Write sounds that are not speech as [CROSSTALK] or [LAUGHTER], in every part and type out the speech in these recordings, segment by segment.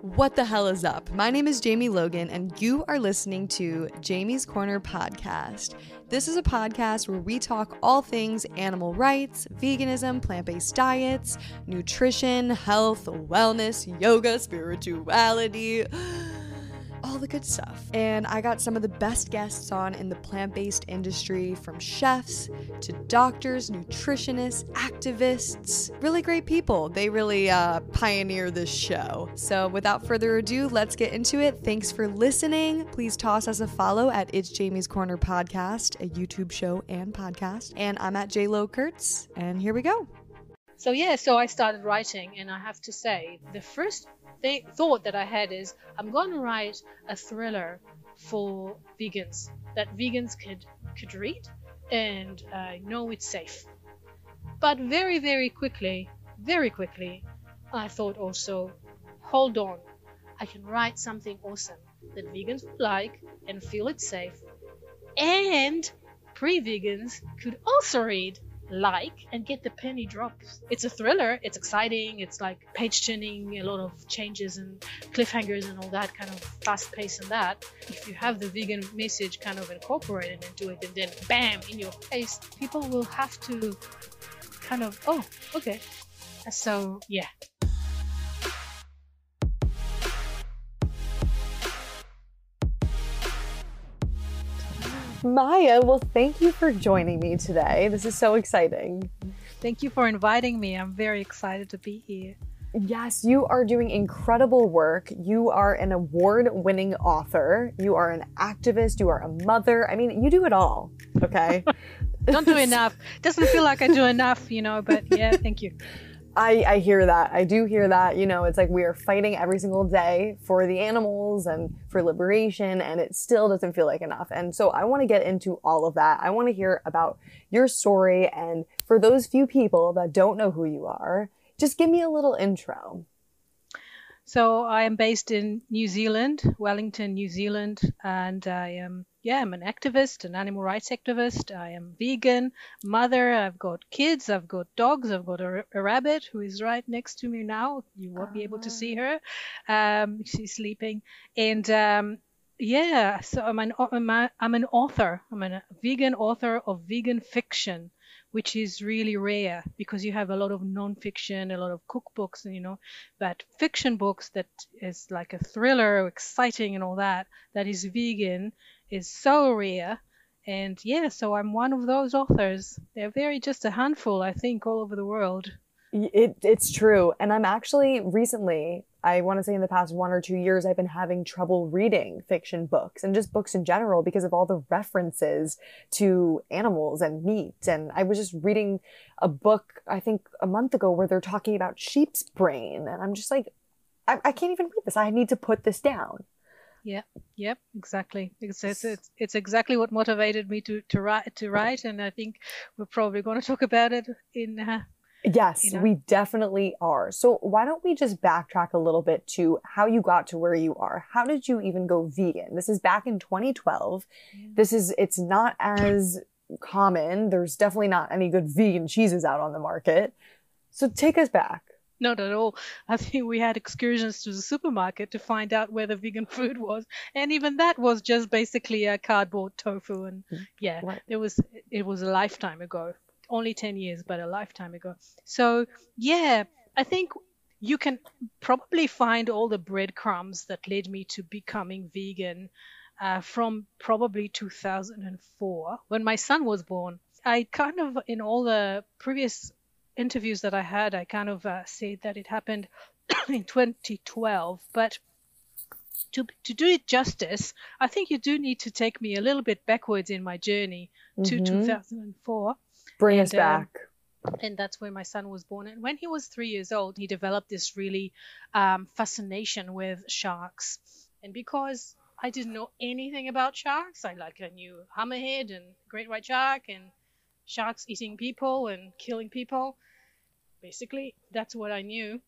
What the hell is up? My name is Jamie Logan, and you are listening to Jamie's Corner Podcast. This is a podcast where we talk all things animal rights, veganism, plant based diets, nutrition, health, wellness, yoga, spirituality all the good stuff. And I got some of the best guests on in the plant based industry from chefs to doctors, nutritionists, activists, really great people. They really uh, pioneer this show. So without further ado, let's get into it. Thanks for listening. Please toss us a follow at It's Jamie's Corner Podcast, a YouTube show and podcast. And I'm at JLo Kurtz, and here we go. So yeah, so I started writing, and I have to say, the first th- thought that I had is I'm going to write a thriller for vegans that vegans could could read and uh, know it's safe. But very very quickly, very quickly, I thought also, hold on, I can write something awesome that vegans would like and feel it's safe, and pre-vegans could also read like and get the penny drops. It's a thriller, it's exciting, it's like page turning, a lot of changes and cliffhangers and all that kind of fast pace and that. If you have the vegan message kind of incorporated into it and then bam in your face, people will have to kind of, oh, okay. So, yeah, Maya, well, thank you for joining me today. This is so exciting. Thank you for inviting me. I'm very excited to be here. Yes, you are doing incredible work. You are an award winning author. You are an activist. You are a mother. I mean, you do it all. Okay. [LAUGHS] Don't do enough. Doesn't feel like I do enough, you know, but yeah, thank you. [LAUGHS] I, I hear that. I do hear that. You know, it's like we are fighting every single day for the animals and for liberation, and it still doesn't feel like enough. And so I want to get into all of that. I want to hear about your story. And for those few people that don't know who you are, just give me a little intro. So I am based in New Zealand, Wellington, New Zealand, and I am yeah, I'm an activist, an animal rights activist. I am vegan, mother. I've got kids. I've got dogs. I've got a, a rabbit who is right next to me now. You won't be able to see her. Um, she's sleeping. And um, yeah, so I'm an I'm, a, I'm an author. I'm a vegan author of vegan fiction which is really rare because you have a lot of non-fiction, a lot of cookbooks, and you know, but fiction books that is like a thriller, exciting and all that, that is vegan is so rare. And yeah, so I'm one of those authors. They're very just a handful, I think, all over the world. It, it's true. And I'm actually recently, I want to say in the past one or two years, I've been having trouble reading fiction books and just books in general because of all the references to animals and meat. And I was just reading a book, I think a month ago, where they're talking about sheep's brain. And I'm just like, I, I can't even read this. I need to put this down. Yeah, yep, exactly. It's, it's, it's, it's exactly what motivated me to, to write to write, and I think we're probably going to talk about it in. Uh, yes, you know. we definitely are. So why don't we just backtrack a little bit to how you got to where you are? How did you even go vegan? This is back in 2012. Yeah. This is it's not as common. There's definitely not any good vegan cheeses out on the market. So take us back. Not at all. [LAUGHS] I think we had excursions to the supermarket to find out where the vegan food was, and even that was just basically a cardboard tofu. And mm, yeah, right. it was it was a lifetime ago, only ten years, but a lifetime ago. So yeah, I think you can probably find all the breadcrumbs that led me to becoming vegan uh, from probably 2004 when my son was born. I kind of in all the previous interviews that I had, I kind of uh, said that it happened [COUGHS] in 2012, but to to do it justice, I think you do need to take me a little bit backwards in my journey to mm-hmm. 2004. Bring and, us back. Um, and that's where my son was born. And when he was three years old, he developed this really um, fascination with sharks. And because I didn't know anything about sharks, I like I knew hammerhead and great white shark and sharks eating people and killing people. Basically, that's what I knew.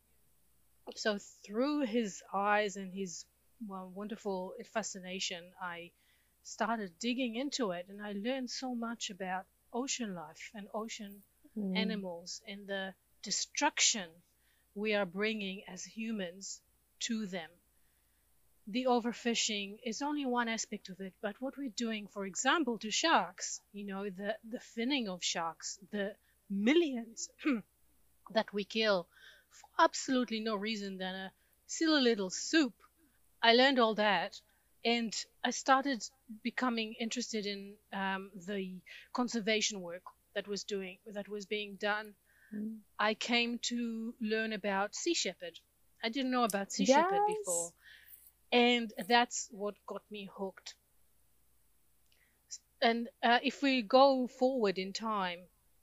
So through his eyes and his well, wonderful fascination, I started digging into it, and I learned so much about ocean life and ocean mm. animals and the destruction we are bringing as humans to them. The overfishing is only one aspect of it, but what we're doing, for example, to sharks, you know, the, the finning of sharks, the millions [CLEARS THROAT] that we kill for absolutely no reason than a silly little soup. I learned all that and I started becoming interested in um, the conservation work that was doing that was being done. Mm. I came to learn about sea shepherd. I didn't know about sea yes. shepherd before, and that's what got me hooked. And uh, if we go forward in time,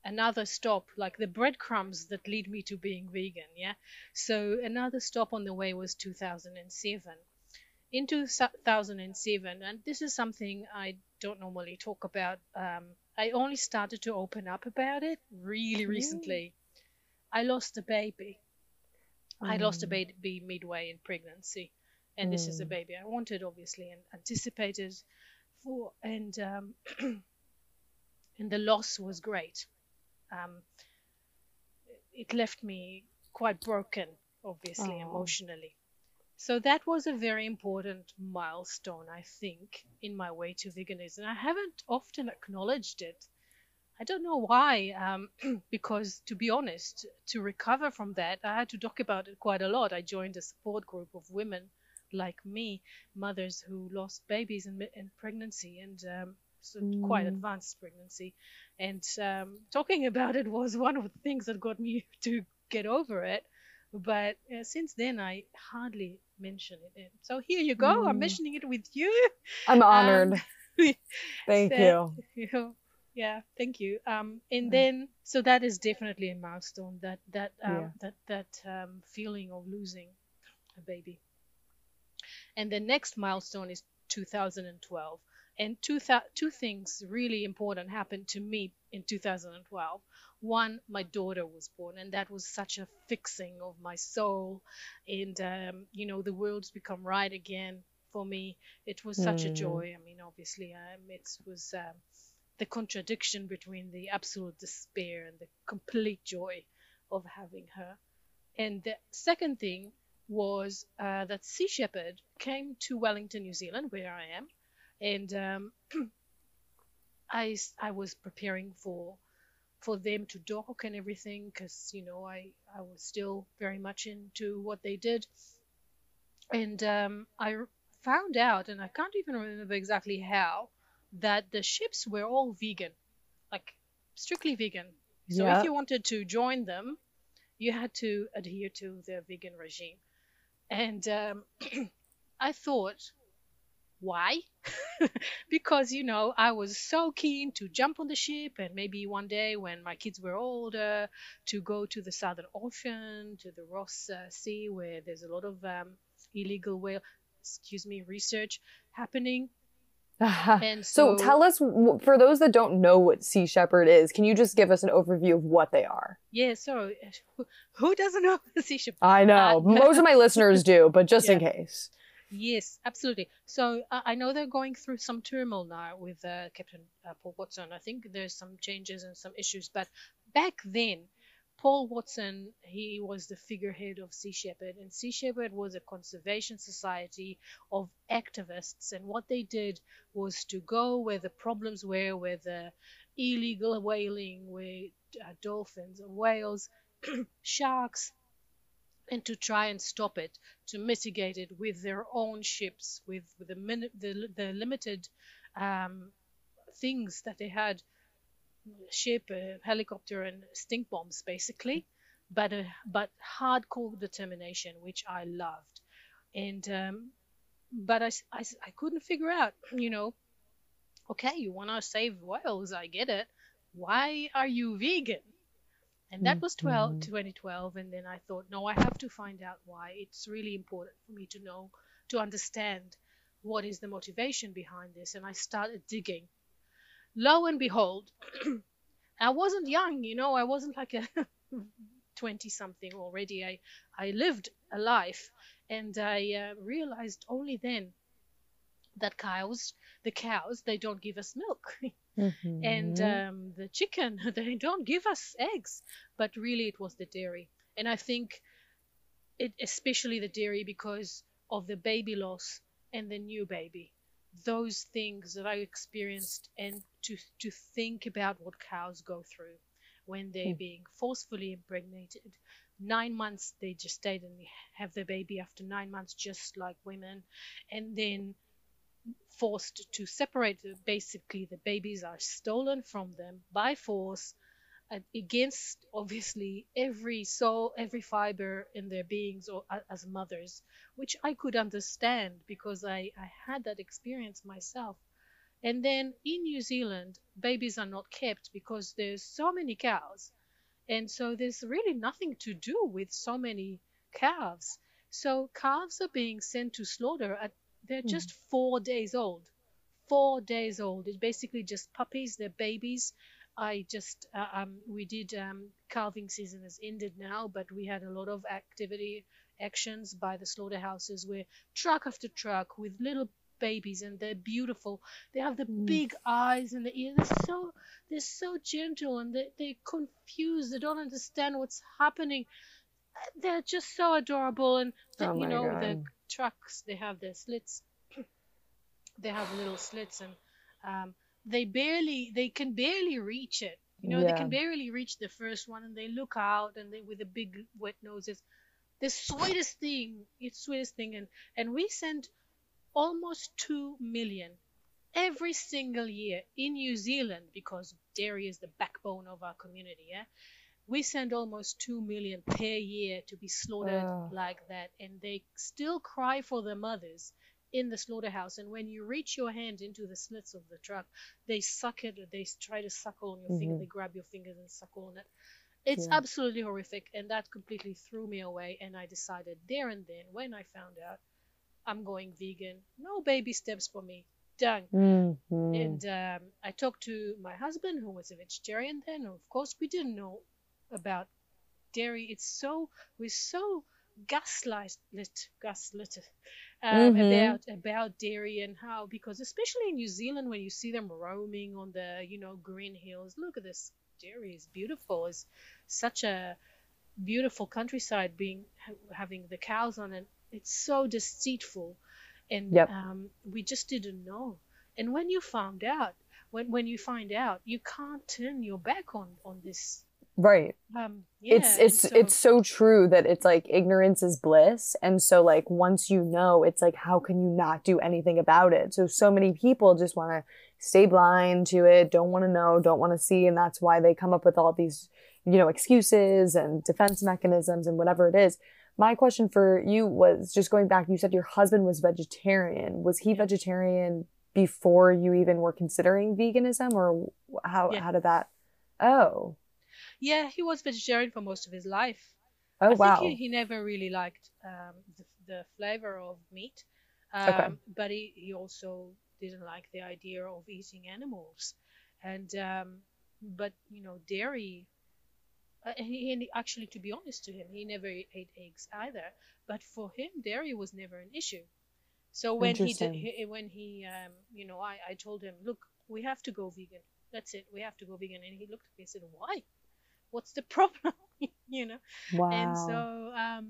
another stop, like the breadcrumbs that lead me to being vegan, yeah. So another stop on the way was 2007 in 2007, and this is something I don't normally talk about. Um, I only started to open up about it really recently. I lost a baby. Mm. I lost a mm. baby midway in pregnancy, and mm. this is a mm. baby I wanted, obviously, and anticipated for, and um, [CLEARS THROAT] and the loss was great. Um, it left me quite broken, obviously, oh. emotionally. So that was a very important milestone, I think, in my way to veganism. I haven't often acknowledged it. I don't know why, um, [CLEARS THROAT] because to be honest, to recover from that, I had to talk about it quite a lot. I joined a support group of women like me, mothers who lost babies in, in pregnancy and um, so mm. quite advanced pregnancy. And um, talking [LAUGHS] about it was one of the things that got me [LAUGHS] to get over it. But uh, since then, I hardly mention it. So here you go. Mm. I'm mentioning it with you. I'm honored. Um, [LAUGHS] thank so, you. yeah, thank you. Um, and then so that is definitely a milestone. That that um, yeah. that that um, feeling of losing a baby. And the next milestone is 2012. And two, th- two things really important happened to me in 2012 one my daughter was born and that was such a fixing of my soul and um, you know the world's become right again for me it was such mm. a hmm. joy i mean obviously um, it was um, the contradiction between the absolute despair and the complete joy of having her and the second thing was uh, that sea shepherd came to wellington new zealand where i am and um, [CLEARS THROAT] I, I was preparing for for them to dock and everything because you know I I was still very much into what they did, and um, I found out, and I can't even remember exactly how, that the ships were all vegan, like strictly vegan. So yeah. if you wanted to join them, you had to adhere to their vegan regime, and um, [CLEARS THROAT] I thought why? [LAUGHS] because, you know, I was so keen to jump on the ship and maybe one day when my kids were older to go to the Southern Ocean, to the Ross uh, Sea, where there's a lot of um, illegal whale, excuse me, research happening. [LAUGHS] and so, so, tell us, for those that don't know what Sea Shepherd is, can you just give us an overview of what they are? Yeah, so [LAUGHS] who doesn't know Sea Shepherd? I know. Uh, Most of my listeners do, but just yeah. in case. Yes, absolutely. So uh, I know they're going through some turmoil now with uh, Captain uh, Paul Watson. I think there's some changes and some issues, but back then, Paul Watson, he was the figurehead of Sea Shepherd, and Sea Shepherd was a conservation society of activists, and what they did was to go where the problems were, where the illegal whaling, where uh, dolphins and whales, [CLEARS THROAT] sharks, and to try and stop it, to mitigate it with their own ships, with, with the, min- the, the limited um, things that they had ship, a helicopter, and stink bombs, basically, but a, but hardcore determination, which I loved, and um, but I, I, I couldn't figure out, you know, okay, you want to save whales, I get it. Why are you vegan? And that was 12, mm-hmm. 2012. And then I thought, no, I have to find out why. It's really important for me to know, to understand what is the motivation behind this. And I started digging. Lo and behold, [CLEARS THROAT] I wasn't young, you know, I wasn't like a [LAUGHS] 20 something already. I, I lived a life and I uh, realized only then that cows, the cows, they don't give us milk. [LAUGHS] Mm-hmm. And um, the chicken, [LAUGHS] they don't give us eggs. But really, it was the dairy. And I think it, especially the dairy because of the baby loss and the new baby those things that I experienced and to to think about what cows go through when they're mm. being forcefully impregnated. Nine months they just gestate and have their baby after nine months, just like women, and then forced to separate. Basically, the babies are stolen from them by force uh, against obviously every soul, every fiber in their beings or as mothers, which I could understand because I, I had that experience myself. And then in New Zealand, babies are not kept because there's so many cows. And so there's really nothing to do with so many calves. So calves are being sent to slaughter at they're mm. just four days old. Four days old. It's basically just puppies, they're babies. I just uh, um, we did um, calving season has ended now, but we had a lot of activity actions by the slaughterhouses where truck after truck with little babies and they're beautiful. They have the mm. big eyes and the ears. They're so they're so gentle and they they're confused. They don't understand what's happening. They're just so adorable and oh you know God. the trucks they have their slits. they have little slits and um, they barely they can barely reach it you know yeah. they can barely reach the first one and they look out and they with the big wet noses the sweetest thing it's sweetest thing and and we send almost 2 million every single year in New Zealand because dairy is the backbone of our community yeah we send almost 2 million per year to be slaughtered like that and they still cry for their mothers in the slaughterhouse. And when you reach your hand into the slits of the truck, they suck it, they try to suckle on your mm-hmm. finger, they grab your fingers and suckle on it. It's yeah. absolutely horrific, and that completely threw me away. And I decided there and then, when I found out I'm going vegan, no baby steps for me, done. Mm-hmm. And um, I talked to my husband, who was a vegetarian then. Of course, we didn't know about dairy. It's so we're so gaslight lit gaslit um, mm-hmm. about about dairy and how because especially in New Zealand when you see them roaming on the you know green hills look at this dairy is beautiful it's such a beautiful countryside being having the cows on it it's so deceitful and yep. um, we just didn't know and when you found out when when you find out you can't turn your back on on this Right. Um, yeah, it's it's so... it's so true that it's like ignorance is bliss. And so like once you know it's like how can you not do anything about it? So so many people just want to stay blind to it don't want to know don't want to see. And that's why they come up with all these you know excuses and defense mechanisms and whatever it is. My question for you was just going back you said your husband was vegetarian. Was he vegetarian before you even were considering veganism or how yeah. how did that oh yeah, he was vegetarian for most of his life. Oh I wow! He, he, never really liked um, the, the, flavor of meat, um, okay. but he, he also didn't like the idea of eating animals, and um, but you know dairy. Uh, and, he, and actually, to be honest to him, he never ate eggs either. But for him, dairy was never an issue. So when he did, he, when he, um, you know, I, I told him, look, we have to go vegan. That's it. We have to go vegan. And he looked at me and said, why? What's the [LAUGHS] problem you know wow. and so um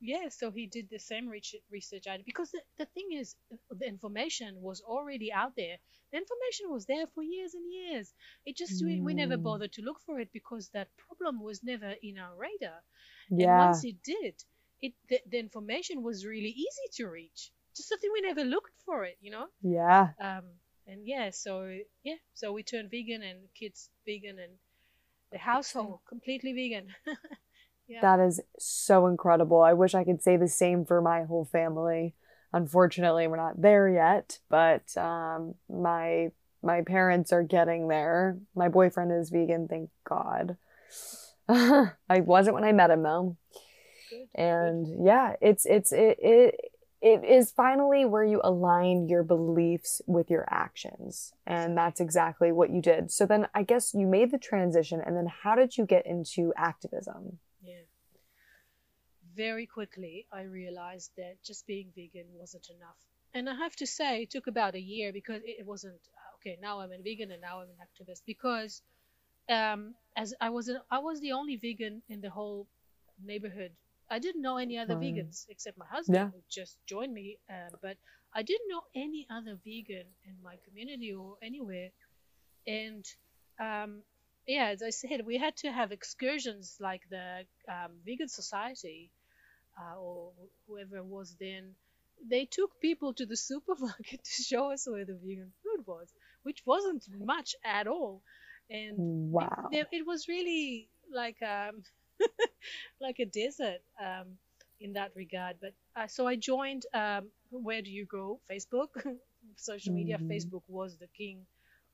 yeah so he did the same research I did because the, the thing is the information was already out there the information was there for years and years it just mm. we, we never mm. bothered to look for it because that problem was never in our radar yeah. and once it did it the, the information was really easy to reach just something we never looked for it you know yeah um and yeah so yeah so we turned vegan and kids vegan and the household completely vegan. [LAUGHS] yeah. That is so incredible. I wish I could say the same for my whole family. Unfortunately, we're not there yet, but um, my my parents are getting there. My boyfriend is vegan, thank God. [LAUGHS] I wasn't when I met him though. Good, and yeah, it's it's it, it it is finally where you align your beliefs with your actions. And that's exactly what you did. So then I guess you made the transition and then how did you get into activism? Yeah. Very quickly I realized that just being vegan wasn't enough. And I have to say it took about a year because it wasn't okay, now I'm a vegan and now I'm an activist because um, as I was I was the only vegan in the whole neighborhood I didn't know any other vegans except my husband yeah. who just joined me. Uh, but I didn't know any other vegan in my community or anywhere. And um, yeah, as I said, we had to have excursions like the um, Vegan Society uh, or whoever was then. They took people to the [LAUGHS] supermarket to show us where the vegan food was, which wasn't much at all. And wow. it, it was really like um, [LAUGHS] like a desert um, in that regard. But uh, so I joined. Um, where do you go? Facebook, [LAUGHS] social media. Mm-hmm. Facebook was the king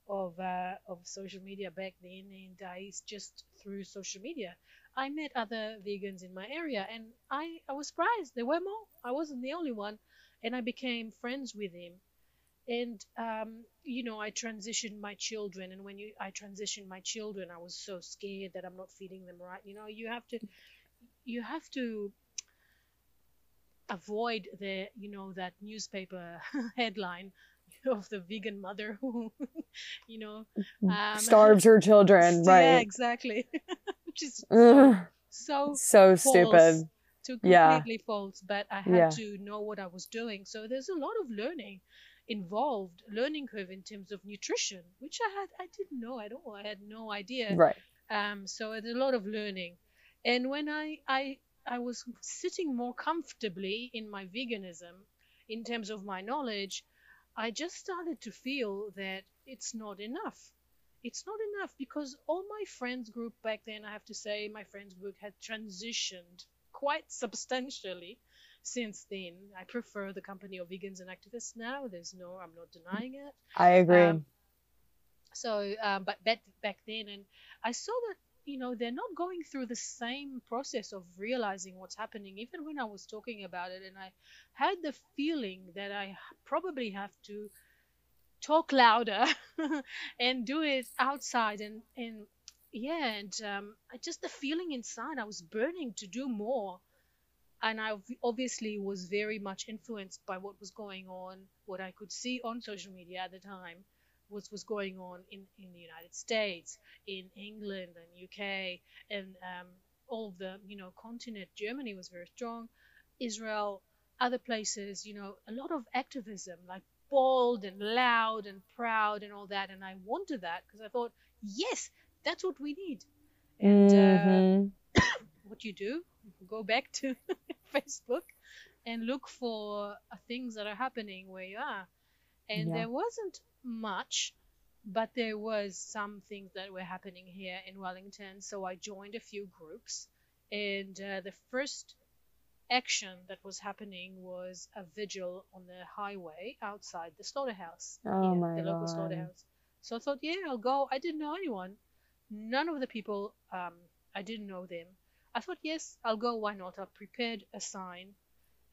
of uh, of social media back then, and I just through social media I met other vegans in my area, and I I was surprised there were more. I wasn't the only one, and I became friends with him. And um, you know, I transitioned my children, and when you I transitioned my children, I was so scared that I'm not feeding them right. You know, you have to you have to avoid the you know that newspaper [LAUGHS] headline [LAUGHS] of the vegan mother who, [LAUGHS] you know, mm-hmm. um, starves her children, right? Yeah, exactly. Which is so, so, so stupid. To completely yeah. false, but I had yeah. to know what I was doing. So there's a lot of learning involved, learning curve in terms of nutrition, which I had I didn't know at all. I had no idea. Right. Um. So there's a lot of learning, and when I I I was sitting more comfortably in my veganism, in terms of my knowledge, I just started to feel that it's not enough. It's not enough because all my friends group back then, I have to say, my friends group had transitioned quite substantially since then. I prefer the company of vegans and activists now. There's no, I'm not denying it. I agree. Um, so, um, but back back then, and I saw that you know they're not going through the same process of realizing what's happening even when i was talking about it and i had the feeling that i probably have to talk louder [LAUGHS] and do it outside and and yeah and um, just the feeling inside i was burning to do more and i obviously was very much influenced by what was going on what i could see on social media at the time what was going on in, in the United States, in England and UK, and um, all the you know continent. Germany was very strong, Israel, other places. You know, a lot of activism, like bold and loud and proud and all that. And I wanted that because I thought, yes, that's what we need. And uh, mm-hmm. uh, what you do, go back to [LAUGHS] Facebook and look for uh, things that are happening where you are. And yeah. there wasn't much, but there was some things that were happening here in Wellington. So I joined a few groups, and uh, the first action that was happening was a vigil on the highway outside the slaughterhouse, oh my the local God. slaughterhouse. So I thought, yeah, I'll go. I didn't know anyone. None of the people, um, I didn't know them. I thought, yes, I'll go. Why not? I prepared a sign,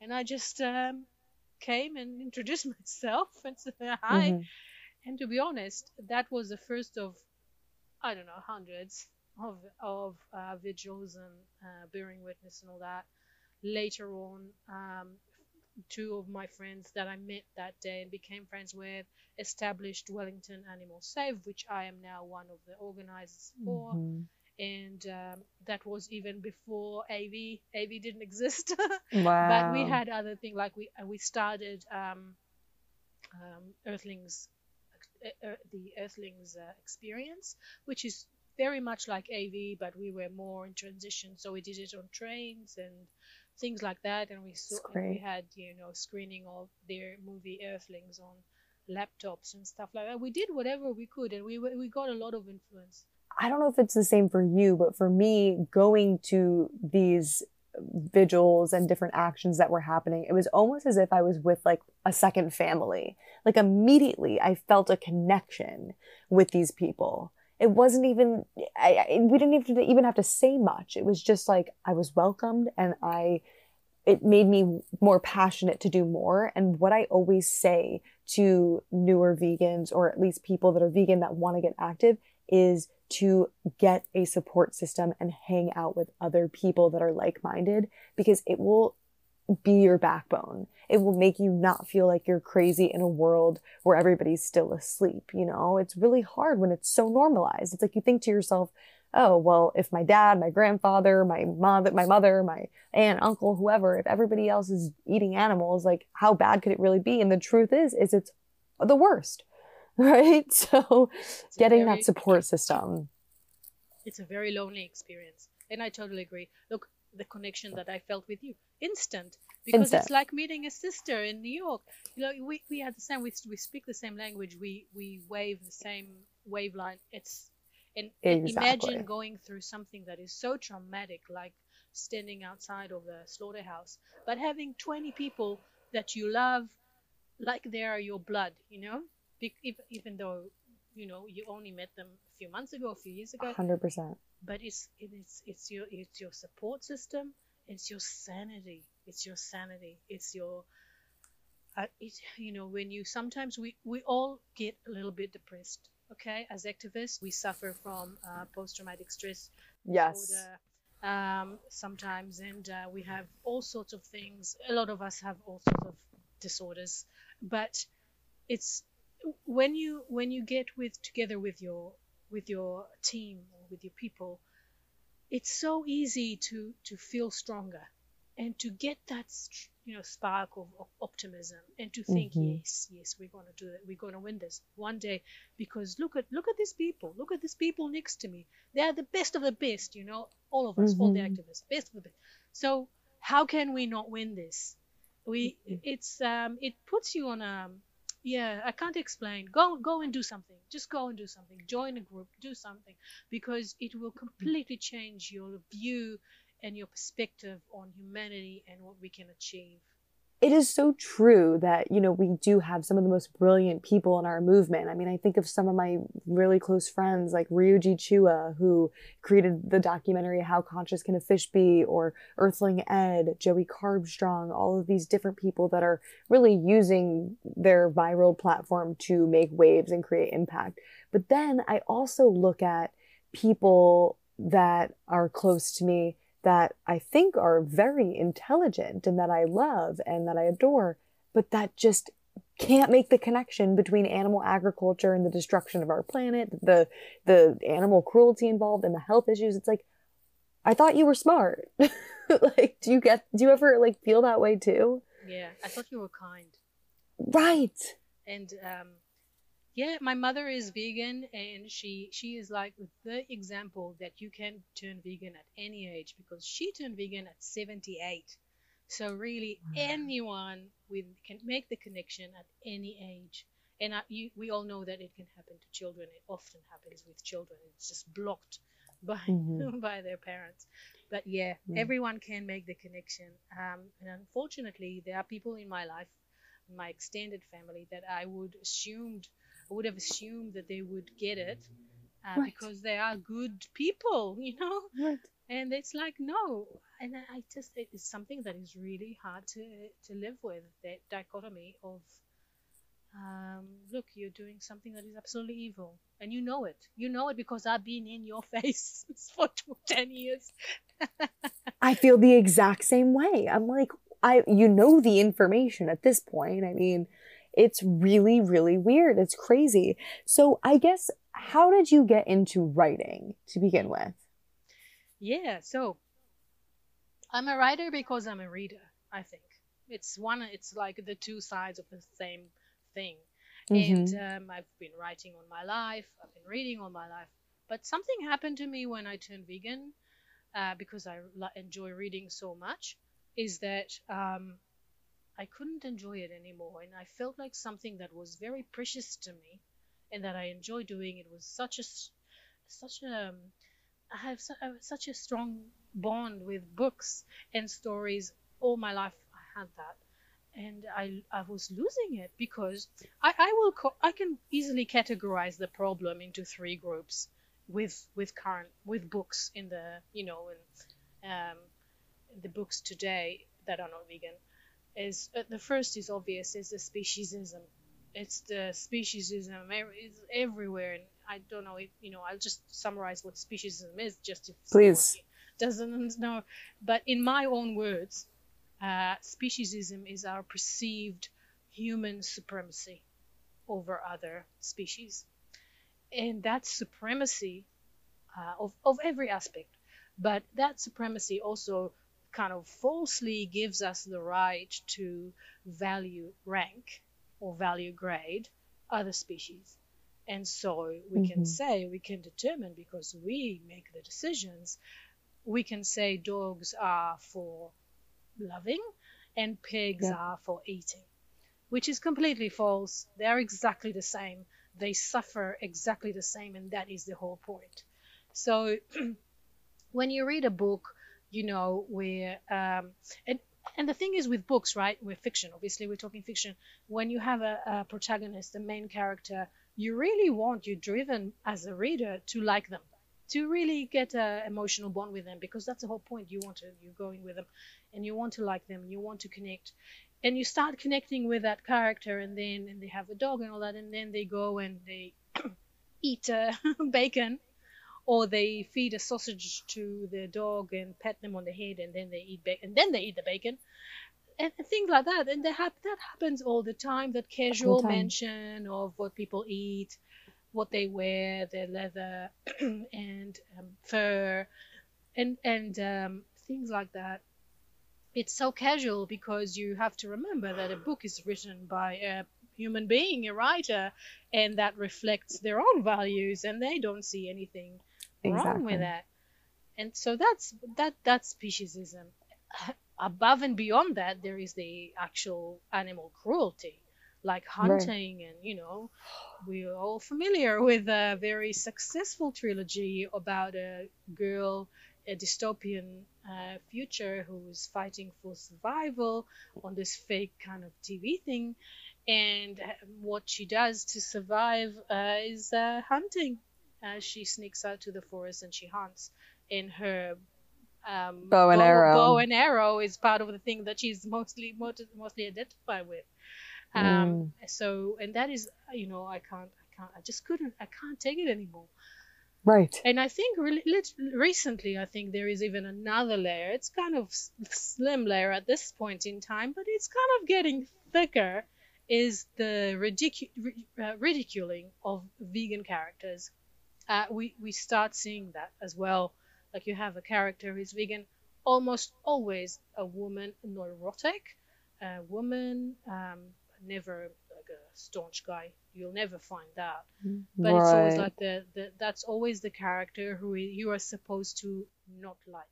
and I just um, came and introduced [LAUGHS] myself and said hi. Mm-hmm. And to be honest, that was the first of, I don't know, hundreds of, of uh, vigils and uh, bearing witness and all that. Later on, um, two of my friends that I met that day and became friends with established Wellington Animal Save, which I am now one of the organizers for. Mm-hmm. And um, that was even before AV. AV didn't exist. wow. [LAUGHS] But we had other things like we we started um, um, Earthlings uh, uh, the Earthlings uh, experience, which is very much like AV, but we were more in transition. So we did it on trains and things like that, and we saw and we had you know screening of their movie Earthlings on laptops and stuff like that. We did whatever we could, and we we got a lot of influence. I don't know if it's the same for you, but for me, going to these vigils and different actions that were happening, it was almost as if I was with like a second family. Like immediately, I felt a connection with these people. It wasn't even, I, I, we didn't even, even have to say much. It was just like I was welcomed and I, it made me more passionate to do more. And what I always say to newer vegans, or at least people that are vegan that want to get active, is to get a support system and hang out with other people that are like minded because it will be your backbone. It will make you not feel like you're crazy in a world where everybody's still asleep. You know, it's really hard when it's so normalized. It's like you think to yourself, oh, well, if my dad, my grandfather, my mother, my mother, my aunt, uncle, whoever, if everybody else is eating animals, like how bad could it really be? And the truth is, is it's the worst, [LAUGHS] right? So it's getting very, that support system. It's a very lonely experience. And I totally agree. Look, the connection that I felt with you, instant, because instant. it's like meeting a sister in New York. You know, we, we are the same. We, we speak the same language. We we wave the same waveline. It's and, exactly. imagine going through something that is so traumatic, like standing outside of the slaughterhouse, but having 20 people that you love like they are your blood, you know? Be- even though, you know, you only met them a few months ago, a few years ago. 100%. But it's, it's, it's, your, it's your support system, it's your sanity. It's your sanity. It's your, uh, it, you know, when you sometimes we, we all get a little bit depressed okay as activists we suffer from uh, post-traumatic stress yes disorder, um, sometimes and uh, we have all sorts of things a lot of us have all sorts of disorders but it's when you when you get with together with your with your team or with your people it's so easy to to feel stronger and to get that you know spark of, of optimism and to think mm-hmm. yes yes we're going to do it we're going to win this one day because look at look at these people look at these people next to me they are the best of the best you know all of us mm-hmm. all the activists best of the best so how can we not win this we mm-hmm. it's um it puts you on a yeah i can't explain. Go go and do something. Just go and do something. Join a group. Do something. Because it will mm-hmm. completely change your view and your perspective on humanity and what we can achieve. It is so true that, you know, we do have some of the most brilliant people in our movement. I mean, I think of some of my really close friends like Ryuji Chua, who created the documentary How Conscious Can a Fish Be, or Earthling Ed, Joey Carbstrong, all of these different people that are really using their viral platform to make waves and create impact. But then I also look at people that are close to me that I think are very intelligent and that I love and that I adore, but that just can't make the connection between animal agriculture and the destruction of our planet, the the animal cruelty involved and the health issues. It's like I thought you were smart. [LAUGHS] like do you get do you ever like feel that way too? Yeah, I thought you were kind. Right. And um yeah my mother is vegan and she she is like the example that you can turn vegan at any age because she turned vegan at 78 so really anyone with can make the connection at any age. And I, you, we all know that it can happen to children. It often happens with children. It's just blocked by mm-hmm. [LAUGHS] by their parents. But yeah mm. everyone can make the connection. Um, and unfortunately there are people in my life my extended family that i would assumed I would have assumed that they would get it uh, right. because they are good people, [LAUGHS] you know. Right. And it's like no, and I, I just it's something that is really hard to to live with that dichotomy of. Um, look, you're doing something that is absolutely evil, and you know it. You know it because I've been in your [LAUGHS] face [LAUGHS] for 10 years. I feel the exact same way. I'm like, I, you know, the information at this point. I mean, it's really, really weird. It's crazy. So I guess, how did you get into writing to begin with? Yeah, so I'm a writer because I'm a reader, I think. It's one, it's like the two sides of the same thing. Mm-hmm. And um, I've been writing all my life, I've been reading all my life. But something happened to me when I turned vegan uh, because I enjoy reading so much is that um, I couldn't enjoy it anymore, and I felt like something that was very precious to me, and that I enjoy doing. It was such a, such a, um, I have uh, such a strong bond with books and stories. All my life, I had that, and I, I was losing it because I, I will, co- I can easily categorize the problem into three groups with with current with books in the you know and um, the books today that are not vegan is uh, the first is obvious is the speciesism. It's the speciesism is everywhere, and I don't know if you know. I'll just summarize what speciesism is, just if please doesn't [LAUGHS] know. But in my own words, uh, speciesism is our perceived human supremacy over other species, and that supremacy uh, of, of every aspect. But that supremacy also kind of falsely gives us the right to value rank or value grade other species. And so we mm-hmm. can say, we can determine because we make the decisions, we can say dogs are for loving and pigs yeah. are for eating, which is completely false. They're exactly the same. They suffer exactly the same, and that is the whole point. So [CLEARS THROAT] when you read a book, you know, where um, and and the thing is with books, right? With fiction, obviously, we're talking fiction. When you have a, a protagonist, a main character, you really want, you're driven as a reader to like them, to really get an emotional bond with them, because that's the whole point. You want to, you're going with them, and you want to like them, you want to connect, and you start connecting with that character, and then and they have a dog and all that, and then they go and they [CLEARS THROAT] eat uh, [LAUGHS] bacon or they feed a sausage to the dog and pat them on the head and then they eat bacon and then they eat the bacon. And things like that. And that, that happens all the time that casual time. mention of what people eat what they wear their leather [CLEARS THROAT] and um, fur and and um, things like that. It's so casual because you have to remember that a book is written by a human being, a writer, and that reflects their own values, and they don't see anything exactly. wrong with that. And so that's that that's speciesism. [LAUGHS] Above and beyond that, there is the actual animal cruelty, like hunting, right. and you know, we're all familiar with a very successful trilogy about a girl, a dystopian uh, future who's fighting for survival on this fake kind of TV thing, and what she does to survive uh, is uh, hunting uh, she sneaks out to the forest and she hunts in her um, bow and bow, arrow. Bow and arrow is part of the thing that she's mostly mostly identified with. Um, mm. So, and that is, you know, I can't, I can't, I just couldn't, I can't take it anymore. Right. And I think re- recently, I think there is even another layer. It's kind of a slim layer at this point in time, but it's kind of getting thicker. Is the ridicu- uh, ridiculing of vegan characters uh, we we start seeing that as well. Like you have a character who's vegan, almost always a woman, neurotic, a woman, um, never like a staunch guy. You'll never find that. But right. it's always like the, the that's always the character who you are supposed to not like.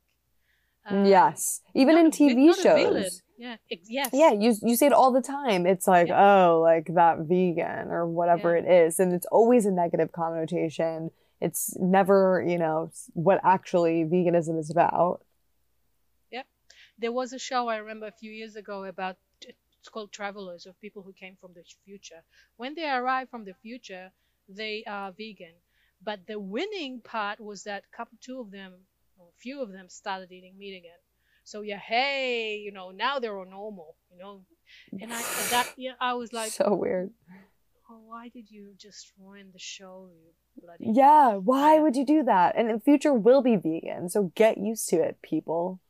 Um, yes, even in TV shows. Yeah. yes. Yeah. You you see it all the time. It's like yeah. oh, like that vegan or whatever yeah. it is, and it's always a negative connotation it's never, you know, what actually veganism is about. Yep. There was a show I remember a few years ago about it's called Travelers of people who came from the future. When they arrive from the future, they are vegan. But the winning part was that couple two of them or a few of them started eating meat again. So yeah, hey, you know, now they're all normal, you know. And I that yeah, I was like so weird. Oh, why did you just ruin the show, you bloody. Yeah, why would you do that? And the future will be vegan, so get used to it, people.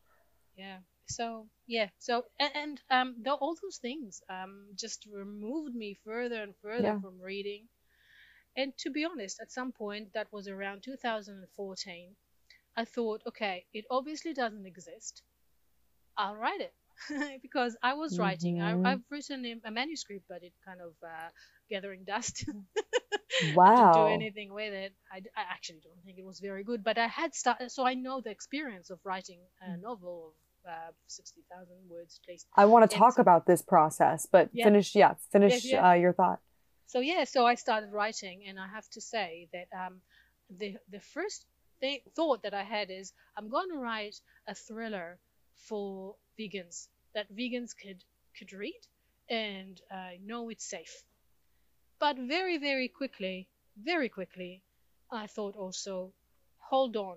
Yeah. So yeah. So and, and um, all those things um just removed me further and further yeah. from reading. And to be honest, at some point that was around 2014, I thought, okay, it obviously doesn't exist. I'll write it. [LAUGHS] because I was writing. Mm-hmm. I, have written a manuscript, but it kind of uh, gathering dust. wow. [LAUGHS] to do anything with it. I, I, actually don't think it was very good, but I had started, so I know the experience of writing a mm. novel of uh, 60,000 words at least. I want to talk so, about this process, but yeah. finish, yeah, finish yeah, yeah. Uh, your thought. So, yeah, so I started writing, and I have to say that um, the, the first thing, thought that I had is I'm going to write a thriller for vegans that vegans could, could read and uh, know it's safe but very, very quickly, very quickly, I thought also, hold on,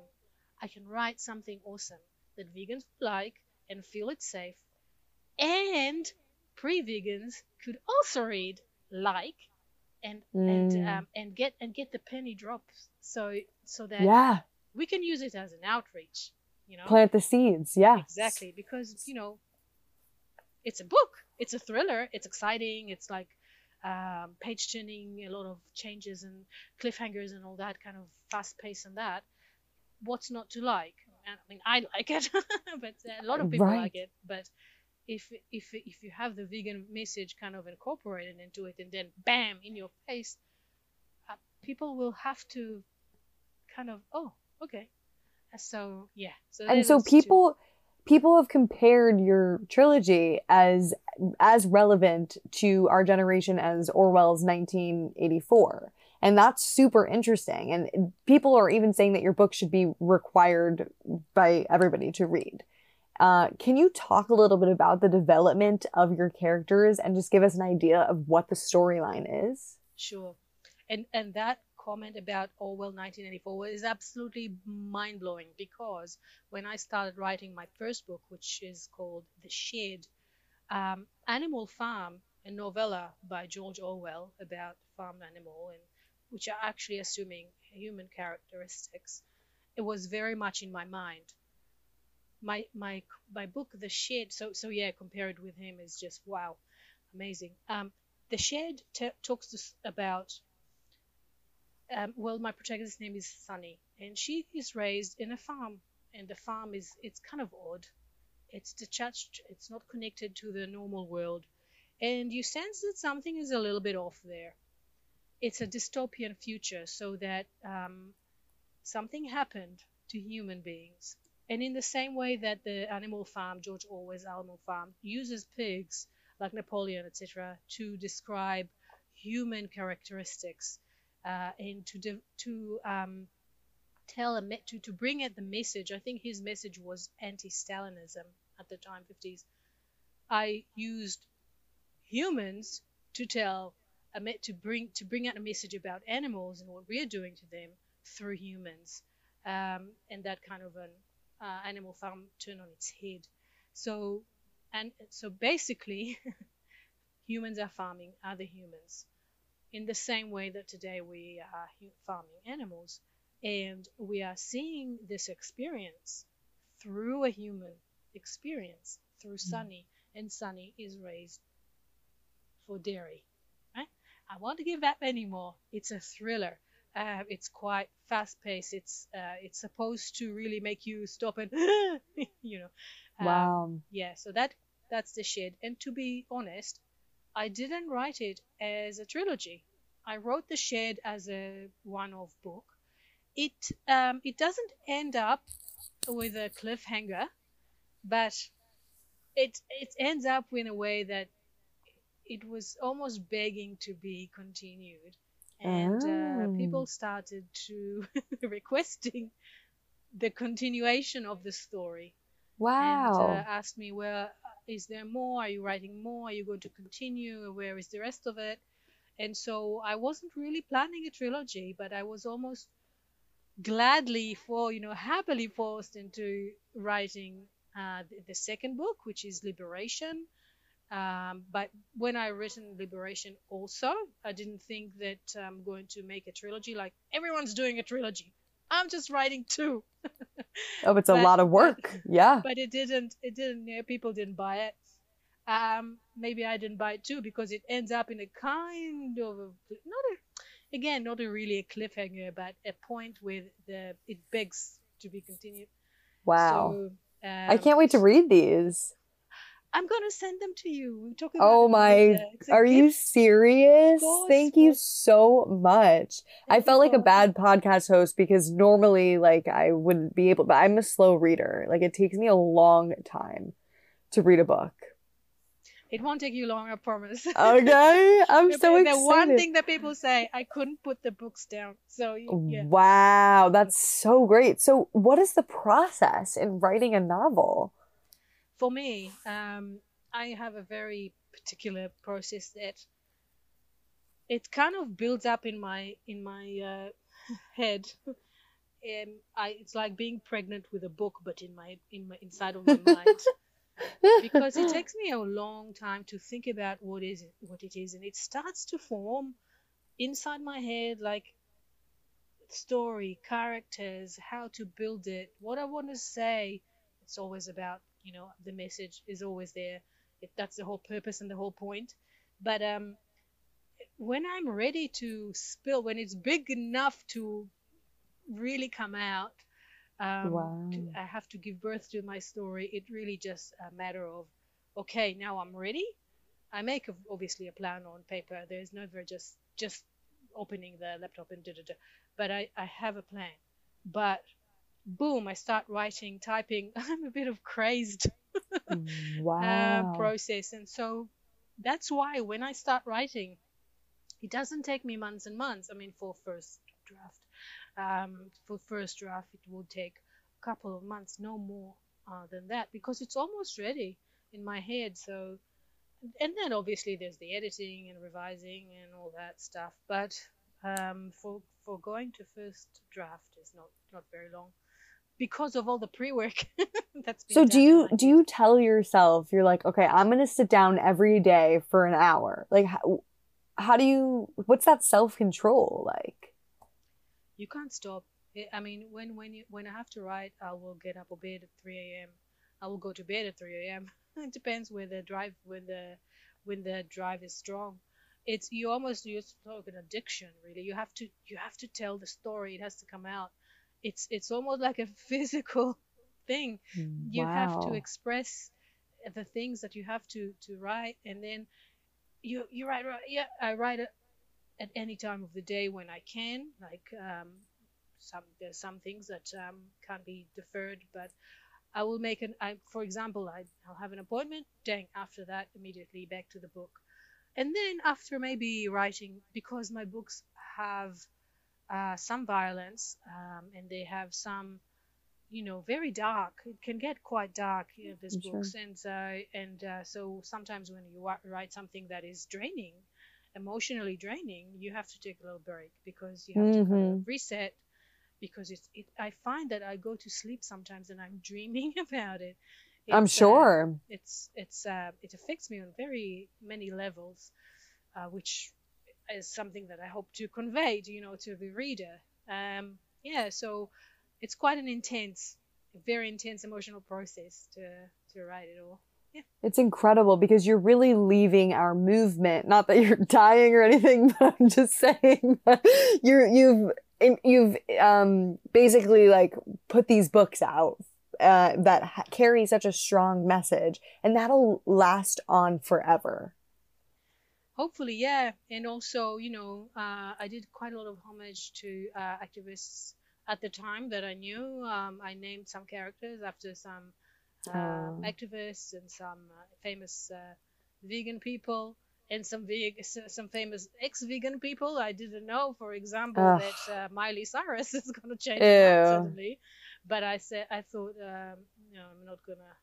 I can write something awesome that vegans would like and feel it's safe, and pre-vegans could also read, like, and mm. and um, and get and get the penny drops. So so that yeah. we can use it as an outreach. You know, plant the seeds. Yeah, exactly. Because you know, it's a book. It's a thriller. It's exciting. It's like um, page turning, a lot of changes and cliffhangers and all that kind of fast pace and that. what's not to like? I mean, I like it, [LAUGHS] but a lot of people right. like it. But if if if you have the vegan message kind of incorporated into it, and then bam in your face, uh, people will have to kind of oh okay. So yeah. So and so people. People have compared your trilogy as as relevant to our generation as Orwell's 1984. And that's super interesting. And people are even saying that your book should be required by everybody to read. Uh, can you talk a little bit about the development of your characters and just give us an idea of what the storyline is? Sure. And and that comment about Orwell 1984 is absolutely mind blowing because when I started writing my first book, which is called The Shed, um, Animal Farm, a novella by George Orwell about farm animal and which are actually assuming human characteristics, it was very much in my mind. My my my book, The Shed. So so yeah, compared with him is just wow, amazing. Um, The Shed t- talks about. Um, well, my protagonist's name is Sunny, and she is raised in a farm, and the farm is it's kind of odd. It's detached. It's not connected to the normal world, and you sense that something is a little bit off there it's a dystopian future so that um, something happened to human beings. And in the same way that the Animal Farm, George Orwell's Animal Farm, uses pigs like Napoleon, etc., to describe human characteristics uh, and to to um, tell a to to bring out the message. I think his message was anti-Stalinism at the time, 50s. I used humans to tell to bring to bring out a message about animals and what we're doing to them through humans, um, and that kind of an uh, animal farm turn on its head. So, and so basically, [LAUGHS] humans are farming other humans in the same way that today we are farming animals, and we are seeing this experience through a human experience through mm. Sunny, and Sunny is raised for dairy. Right? I won't give that anymore. It's a thriller. Uh, it's quite fast paced. It's uh, it's supposed to really make you stop and [GASPS] you know. Um, wow. Yeah. So that that's the Shed. And to be honest, I didn't write it as a trilogy. I wrote the Shed as a one-off book. It um, it doesn't end up with a cliffhanger, but it it ends up in a way that it was almost begging to be continued and oh. uh, people started to [LAUGHS] requesting the continuation of the story wow and uh, asked me well is there more? Are you writing more? Are you going to continue? Where is the rest of it? And so i wasn't really planning a trilogy but i was almost gladly for you know happily forced into writing uh, the, the second book which is liberation. Um, but when I written Liberation, also, I didn't think that I'm going to make a trilogy. Like everyone's doing a trilogy, I'm just writing two. Oh, it's but, a lot of work. Yeah. But it didn't. It didn't. You know, people didn't buy it. Um, maybe I didn't buy it too because it ends up in a kind of a, not a, again, not a really a cliffhanger, but a point where the it begs to be continued. Wow. So, um, I can't wait to read these. I'm gonna send them to you. We talk about oh my! Are you serious? Thank you so much. I felt like a bad podcast host because normally, like, I wouldn't be able, but I'm a slow reader. Like, it takes me a long time to read a book. It won't take you long, I promise. Okay, [LAUGHS] I'm so excited. The one thing that people say, I couldn't put the books down. So yeah. Wow, that's so great. So, what is the process in writing a novel? For me, um, I have a very particular process that it kind of builds up in my in my uh, [LAUGHS] head. Um, I, it's like being pregnant with a book, but in my in my inside of my [LAUGHS] mind, because it takes me a long time to think about what is it, what it is, and it starts to form inside my head like story, characters, how to build it, what I want to say. It's always about you know the message is always there if that's the whole purpose and the whole point but um when i'm ready to spill when it's big enough to really come out um, Wow. to, I have to give birth to my story. It really just a matter of, okay, now I'm ready. I make a, obviously a plan on paper. There's never just just opening the laptop and da da da. But I, I have a plan. But boom, I start writing, typing. [LAUGHS] I'm a bit of crazed [LAUGHS] wow. uh, process, and so that's why when I start writing, it doesn't take me months and months. I mean, for first draft, um, for first draft, it will take a couple of months, no more uh, than that, because it's almost ready in my head. So, and then obviously there's the editing and revising and all that stuff. But um, for for going to first draft is not not very long because of all the pre-work [LAUGHS] that's been So do you do you tell yourself you're like, okay, I'm gonna sit down every day for an hour? Like, how, how do you? What's that self control like? you can't stop. I- I mean, when when you when I have to write, I will get up a bed at 3 a.m. I will go to bed at 3 a.m. [LAUGHS] It depends where the drive when the when the drive is strong. It's you almost use like an addiction really. You have to you have to tell the story. It has to come out. It's it's almost like a [LAUGHS] physical thing. You have to express the things that you have to to write, and then you you write, write yeah I write it at any time of the day when I can. Like um, some there's some things that um, can't be deferred, but I will make an. I, for example, I, I'll have an appointment. Dang, after that, immediately back to the book, and then after maybe writing because my books have uh, some violence um, and they have some. You know, very dark. It can get quite dark. You know, these Sure. books, and uh, and uh, so sometimes when you write something that is draining, emotionally draining, you have to take a little break because you have to kind of reset. Because it's, it, I find that I go to sleep sometimes and I'm [LAUGHS] dreaming about it. I'm It's, uh, sure. it's it's uh, it affects me on very many levels, uh, which is something that I hope to convey, to, you know, to the reader. Um, yeah, so it's quite an intense, very intense emotional process to to write it all. It's incredible because you're really leaving our movement. Not that you're [LAUGHS] dying or anything, but I'm just saying you're you've you've um basically like put these books out uh, that ha- carry such a strong message, and that'll last on forever. Hopefully, yeah. And also, you know, uh, I did quite a lot of homage to uh, activists at the time that I knew. Um, I named some characters after some uh, Oh. activists and some uh, famous uh, vegan people and some veg- some famous ex-vegan people. I didn't know, for example, Ugh. that uh, Miley Cyrus [LAUGHS] is going to change suddenly. But I said I thought, um, no, I'm not gonna.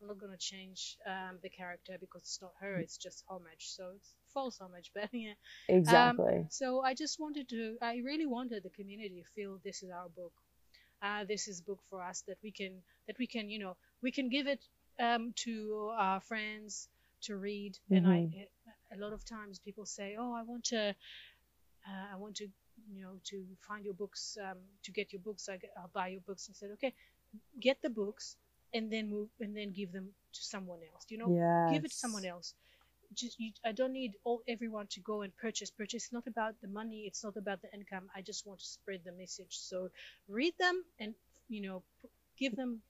I'm not gonna change um, the character because it's not her. It's just homage, so it's false homage. [LAUGHS] But yeah, Exactly. so I just wanted to, I really wanted the community to feel this is our book. Uh, this is a book for us that we can, that we can, you know, we can give it um, to our friends to read. And I, a lot of times people say, oh, I want to, uh, I want to, you know, to find your books, um, to get your books. I, I'll buy your books. I said, okay, get the books and then move and then give them to someone else. You know, yes. give it to someone else. Just you, i don't need all everyone to go and purchase purchase. It's not about the money. It's not about the income. I just want to spread the message. So read them and you know give them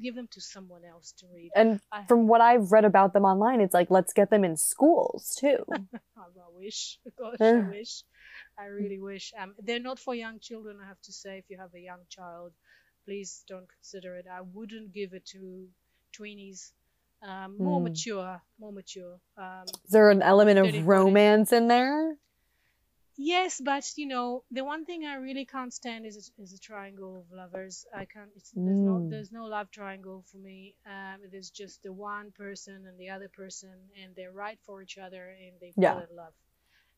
give them to someone else to read. And I, from what I've read about them online, it's like let's get them in schools too. I, [LAUGHS] I wish. [LAUGHS] Gosh i wish. I really wish. Um they're not for young children i have to say if you have a young child please don't consider it i wouldn't give it to tweenies um, more Hmm. mature more mature um, Is there an element of romance in there? Yes, but you know, the one thing I really can't stand is is a triangle of lovers. I can't. It's, there's no Mm. there's no love triangle for me. Um, there's just the one person and the other person, and they're right for each other, and they fall Yeah. in love.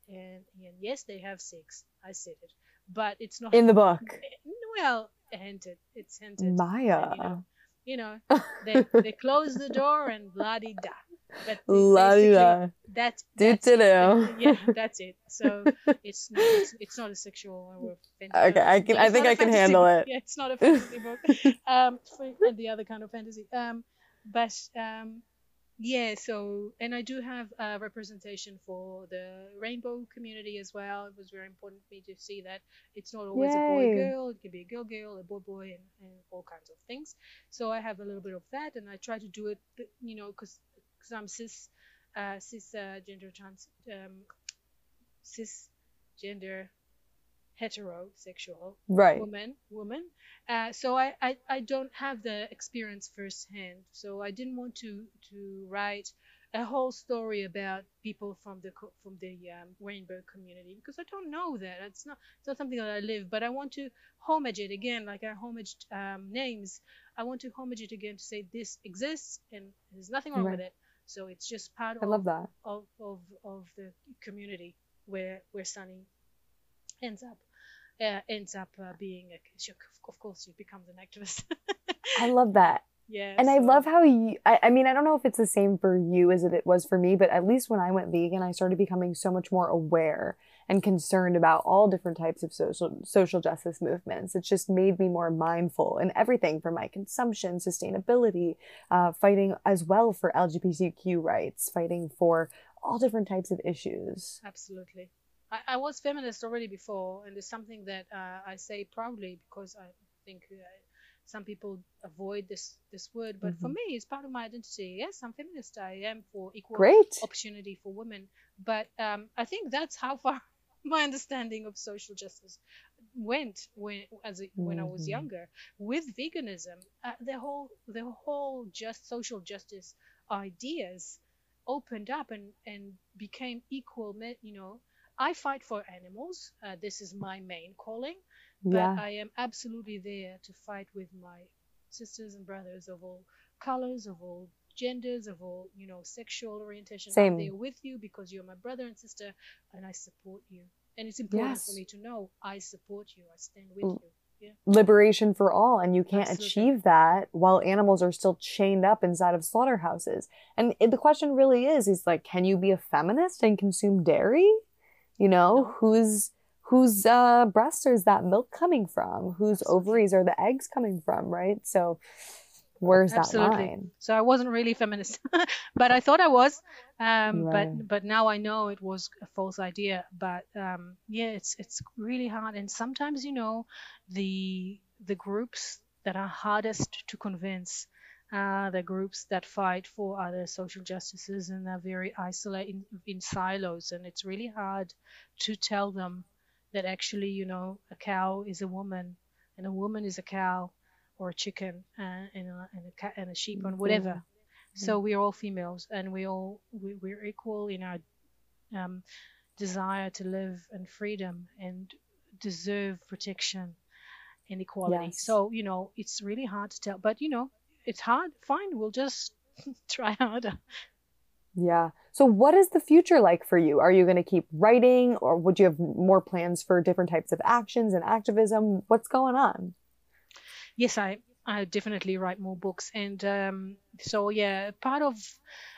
And, and yes, they have sex. I said it, but it's not In the book. [LAUGHS] Well, hinted. It's hinted. and, Maya. you know, you [LAUGHS] know, they they close the door and bloody da. But basically- da. that that's do it. yeah [LAUGHS] that's it so it's not it's, it's not a sexual Okay, I can- I think I can handle book. it. yeah it's not a fantasy book [LAUGHS] um and the other kind of fantasy um but um yeah so and i do have a representation for the rainbow community as well. It was very important for me to see that it's not always Yay. a boy girl. It can be a girl girl a boy boy and, and all kinds of things. So i have a little bit of that and i try to do it you know because i'm cis uh, cis uh, gender trans um, cis gender heterosexual right. woman woman. Uh, so I, I i don't have the experience firsthand. So i didn't want to to write a whole story about people from the from the um, rainbow community because I don't know that. It's not it's not something that I live but I want to homage it again. Like I homaged um, names. I want to homage it again to say this exists and there's nothing wrong right. with it. So it's just part I of, love that. of of of the community where where Sunny ends up uh, ends up uh, being a of course you becomes an activist i love that. [LAUGHS] Yeah and so. i love how you I, I mean i don't know if it's the same for you as it was for me but at least when i went vegan i started becoming so much more aware and concerned about all different types of social social justice movements. It's just made me more mindful in everything from my consumption sustainability uh, fighting as well for lgbtq rights fighting for all different types of issues. Absolutely I, I was feminist already before, and it's something that uh, I say proudly because I think uh, some people avoid this this word, but mm-hmm. for me, it's part of my identity. Yes, I'm feminist. I am for equal Great. opportunity for women, but um, I think that's how [LAUGHS] far my understanding of social justice went when as a, when mm-hmm. I was mm-hmm. younger. With veganism, uh, the whole the whole just social justice ideas opened up and and became equal. You know I fight for animals. Uh, this is my main calling. But yeah. I am absolutely there to fight with my sisters and brothers of all colors, of all genders, of all, you know, sexual orientation. Same. I'm there with you because you're my brother and sister and I support you. And it's important yes. for me to know I support you. I stand with you. Yeah. Liberation for all, and you can't Absolutely. achieve that while animals are still chained up inside of slaughterhouses. And the question really is: is like, can you be a feminist and consume dairy? You know, whose whose uh, breasts is that milk coming from? Whose ovaries are the eggs coming from? Right. So where's Absolutely. that line? So I wasn't really feminist, [LAUGHS] but I thought I was. Um, right. But but now I know it was a false idea. But um, yeah, it's it's really hard, and sometimes you know the the groups that are hardest to convince uh, the groups that fight for other social justices and are very isolated in, in silos. And it's really hard to tell them that actually, you know, a cow is a woman and a woman is a cow or a chicken and, and, a, and, a, cat, and a sheep and whatever. Mm-hmm. So we're all females and we all we, we're equal in our um, desire to live in freedom and deserve protection and equality. Yes. So you know it's really hard to tell, but you know it's hard. Fine, we'll just [LAUGHS] try harder. Yeah. So, what is the future like for you? Are you going to keep writing, or would you have more plans for different types of actions and activism? What's going on? Yes, I I definitely write more books, and um, so yeah, part of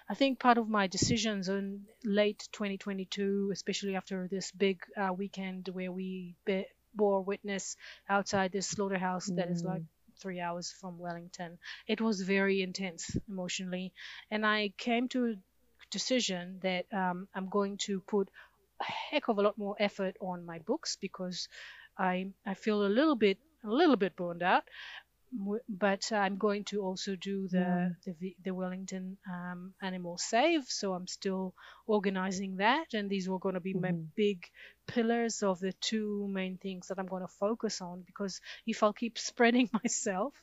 I think part of my decisions in late 2022, especially after this big uh, weekend where we be- bore witness outside this slaughterhouse mm. that is like mm three hours from Wellington. It was very intense emotionally, and I came to a decision that um, I'm going to put a heck of a lot more effort on my books because I I feel a little bit a little bit burned out but I'm going to also do the yeah. the, the, Wellington um, Animal Save, so I'm still organizing that, and these were going to be mm-hmm. my big pillars of the two main things that I'm going to focus on. Because if I'll keep spreading [LAUGHS] myself,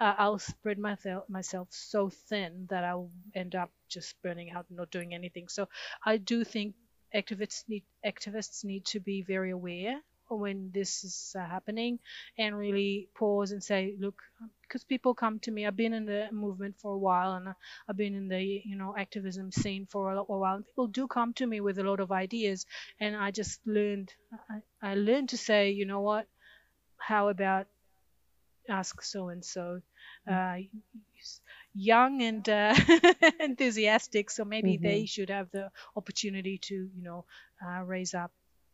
uh, I'll spread myself myself so thin that I'll end up just burning out and not doing anything. So I do think activists need activists need to be very aware when this is uh, happening and really pause and say look because people come to me. I've been in the movement for a while and i've been in the you know activism scene for a, a while. And people do come to me with a lot of ideas and i just learned I, I learned to say you know what? How about ask so and so? Young and uh, [LAUGHS] enthusiastic so maybe mm-hmm. they should have the opportunity to you know uh, raise up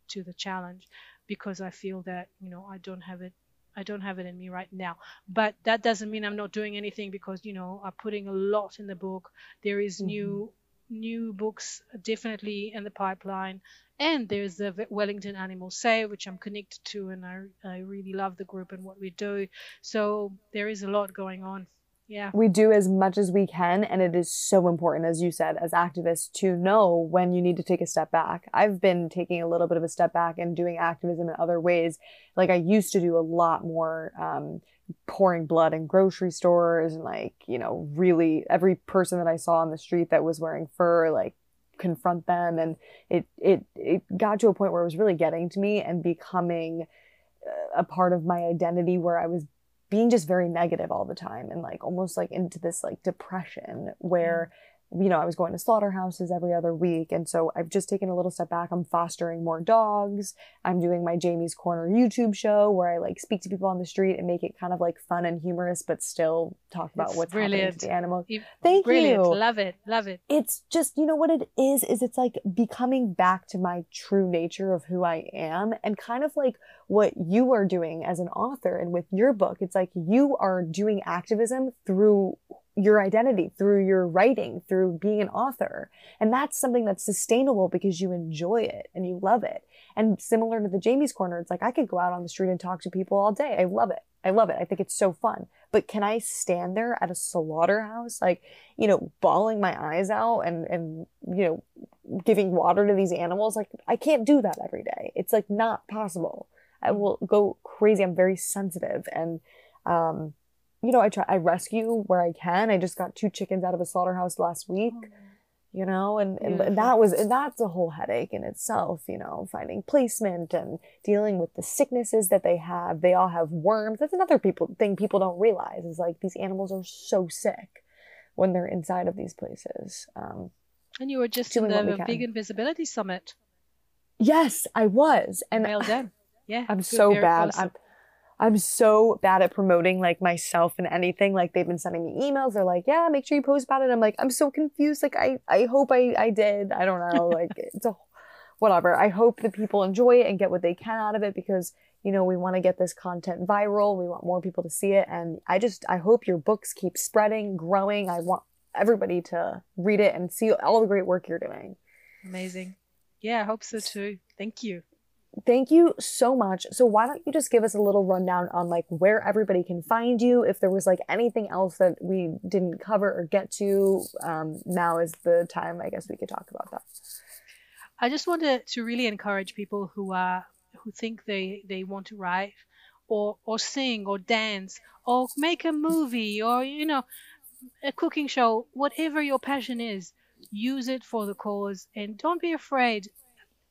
to the challenge because I feel that you know I don't have it I don't have it in me right now. But that doesn't mean I'm not doing anything because you know I'm putting a lot in the book. There is mm-hmm. new new books definitely in the pipeline, and there's the Wellington Animal Save, which I'm connected to, and I I really love the group and what we do. So there is a lot going on. Yeah. We do as much as we can. And it is so important, as you said, as activists to know when you need to take a step back. I've been taking a little bit of a step back and doing activism in other ways. Like I used to do a lot more, um, pouring blood in grocery stores and like, you know, really every person that I saw on the street that was wearing fur, like confront them. And it, it, it got to a point where it was really getting to me and becoming a part of my identity where I was being just very negative all the time and like almost like into this like depression where mm you know, I was going to slaughterhouses every other week. And so I've just taken a little step back. I'm fostering more dogs. I'm doing my Jamie's Corner YouTube show where I like speak to people on the street and make it kind of like fun and humorous, but still talk about it's what's brilliant. happening to the animals. You, Thank brilliant. you. Love it. Love it. It's just, you know what it is, is it's like becoming back to my true nature of who I am and kind of like what you are doing as an author and with your book. It's like you are doing activism through your identity through your writing, through being an author. And that's something that's sustainable because you enjoy it and you love it. And similar to the Jamie's Corner, it's like I could go out on the street and talk to people all day. I love it. I love it. I think it's so fun. But can I stand there at a slaughterhouse, like, you know, bawling my eyes out and, and, you know, giving water to these animals? Like, I can't do that every day. It's like not possible. I will go crazy. I'm very sensitive and, um, you know, I try, I rescue where I can. I just got two chickens out of a slaughterhouse last week, oh. you know, and, and, and, that was, and that's a whole headache in itself, you know, finding placement and dealing with the sicknesses that they have. They all have worms. That's another people thing people don't realize is like these animals are so sick when they're inside of these places. Um, and you were just in the Vegan Visibility Summit. Yes, I was. And well done. Yeah. I'm so bad. I'm, I'm so bad at promoting like myself and anything. Like they've been sending me emails. They're like, yeah, make sure you post about it. I'm like, I'm so confused. Like I, I hope I, I did. I don't know. [LAUGHS] Like it's a, whatever. I hope that people enjoy it and get what they can out of it because, you know, we want to get this content viral. We want more people to see it. And I just, I hope your books keep spreading, growing. I want everybody to read it and see all the great work you're doing. Amazing. Yeah, I hope so too. Thank you. Thank you so much. So why don't you just give us a little rundown on like where everybody can find you? If there was like anything else that we didn't cover or get to, um, now is the time I guess we could talk about that. I just wanted to really encourage people who are who think they they want to write or or sing or dance or make a movie or you know a cooking show, whatever your passion is, use it for the cause and don't be afraid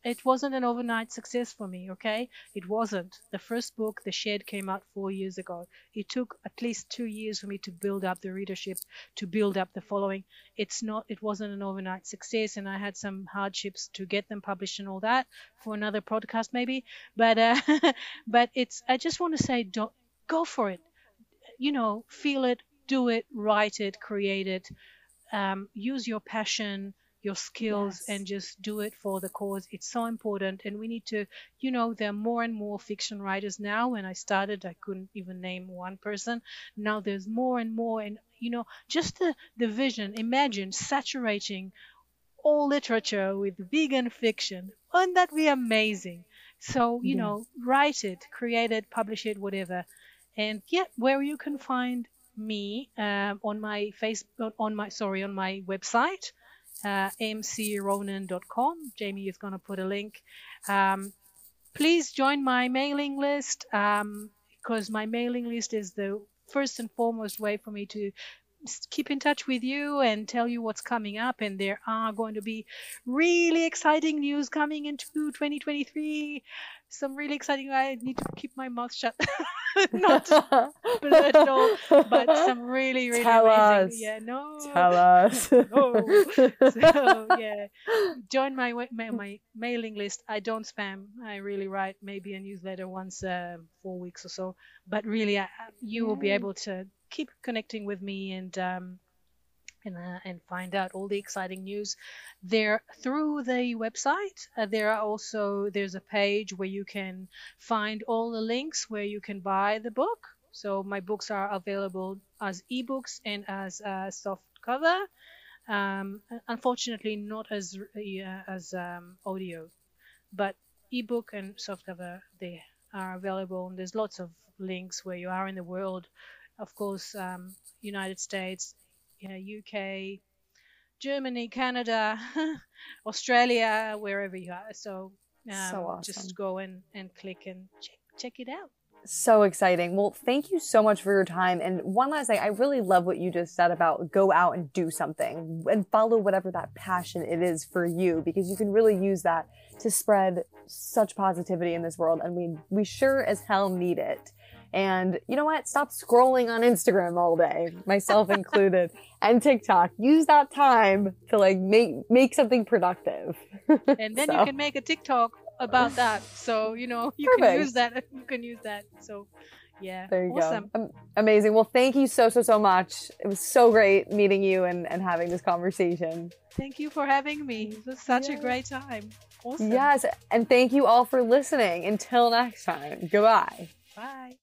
it wasn't an overnight success for me, okay? It wasn't. The first book, The Shed, came out four years ago. It took at least two years for me to build up the readership, to build up the following. It's not, it wasn't an overnight success, and I had some hardships to get them published and all that for another podcast maybe. But, uh, [LAUGHS] but it's, I just want to say, don't, go for it. You know, feel it, do it, write it, create it, um, use your passion your skills yes. and just do it for the cause. It's so important. And we need to, you know, there are more and more fiction writers now. When I started, I couldn't even name one person. Now there's more and more. And, you know, just the, the vision, imagine saturating all literature with vegan fiction. Wouldn't that be amazing? So, you yeah. know, write it, create it, publish it, whatever. And yeah, where you can find me um, on my Facebook, on my sorry, on my website, uh, mcronen.com. Jamie is going to put a link. Um, please join my mailing list um, because my mailing list is the first and foremost way for me to keep in touch with you and tell you what's coming up. And there are going to be really exciting news coming into 2023 some really exciting. I need to keep my mouth shut, [LAUGHS] [LAUGHS] not political, but some really really Tell amazing. Us. Yeah, no. Tell us. [LAUGHS] no. So yeah, join my, my my mailing list. I don't spam. I really write maybe a newsletter once uh, four weeks or so. But really, I, you will be able to keep connecting with me and. Um, and, uh, and find out all the exciting news there through the website. Uh, there are also there's a page where you can find all the links where you can buy the book. So my books are available as ebooks and as a soft cover. Um, unfortunately not as uh, as um, audio but ebook and soft cover they are available. And there's lots of links where you are in the world. Of course um, united states you know, UK, Germany, Canada, [LAUGHS] Australia, wherever you are. So, um, so awesome. just go and, and click and check, check it out. So exciting. Well, thank you so much for your time. And one last thing, I really love what you just said about go out and do something and follow whatever that passion it is for you, because you can really use that to spread such positivity in this world. And we, we sure as hell need it. And you know what? Stop scrolling on Instagram all day, myself included, [LAUGHS] and TikTok. Use that time to like make make something productive. And then so. you can make a TikTok about that. So you know you Perfect. can use that. [LAUGHS] You can use that. So yeah, there you awesome. go. Um, amazing. Well, thank you so so so much. It was so great meeting you and and having this conversation. Thank you for having me. It was such a great time. Awesome. Yes, and thank you all for listening. Until next time. Goodbye. Bye.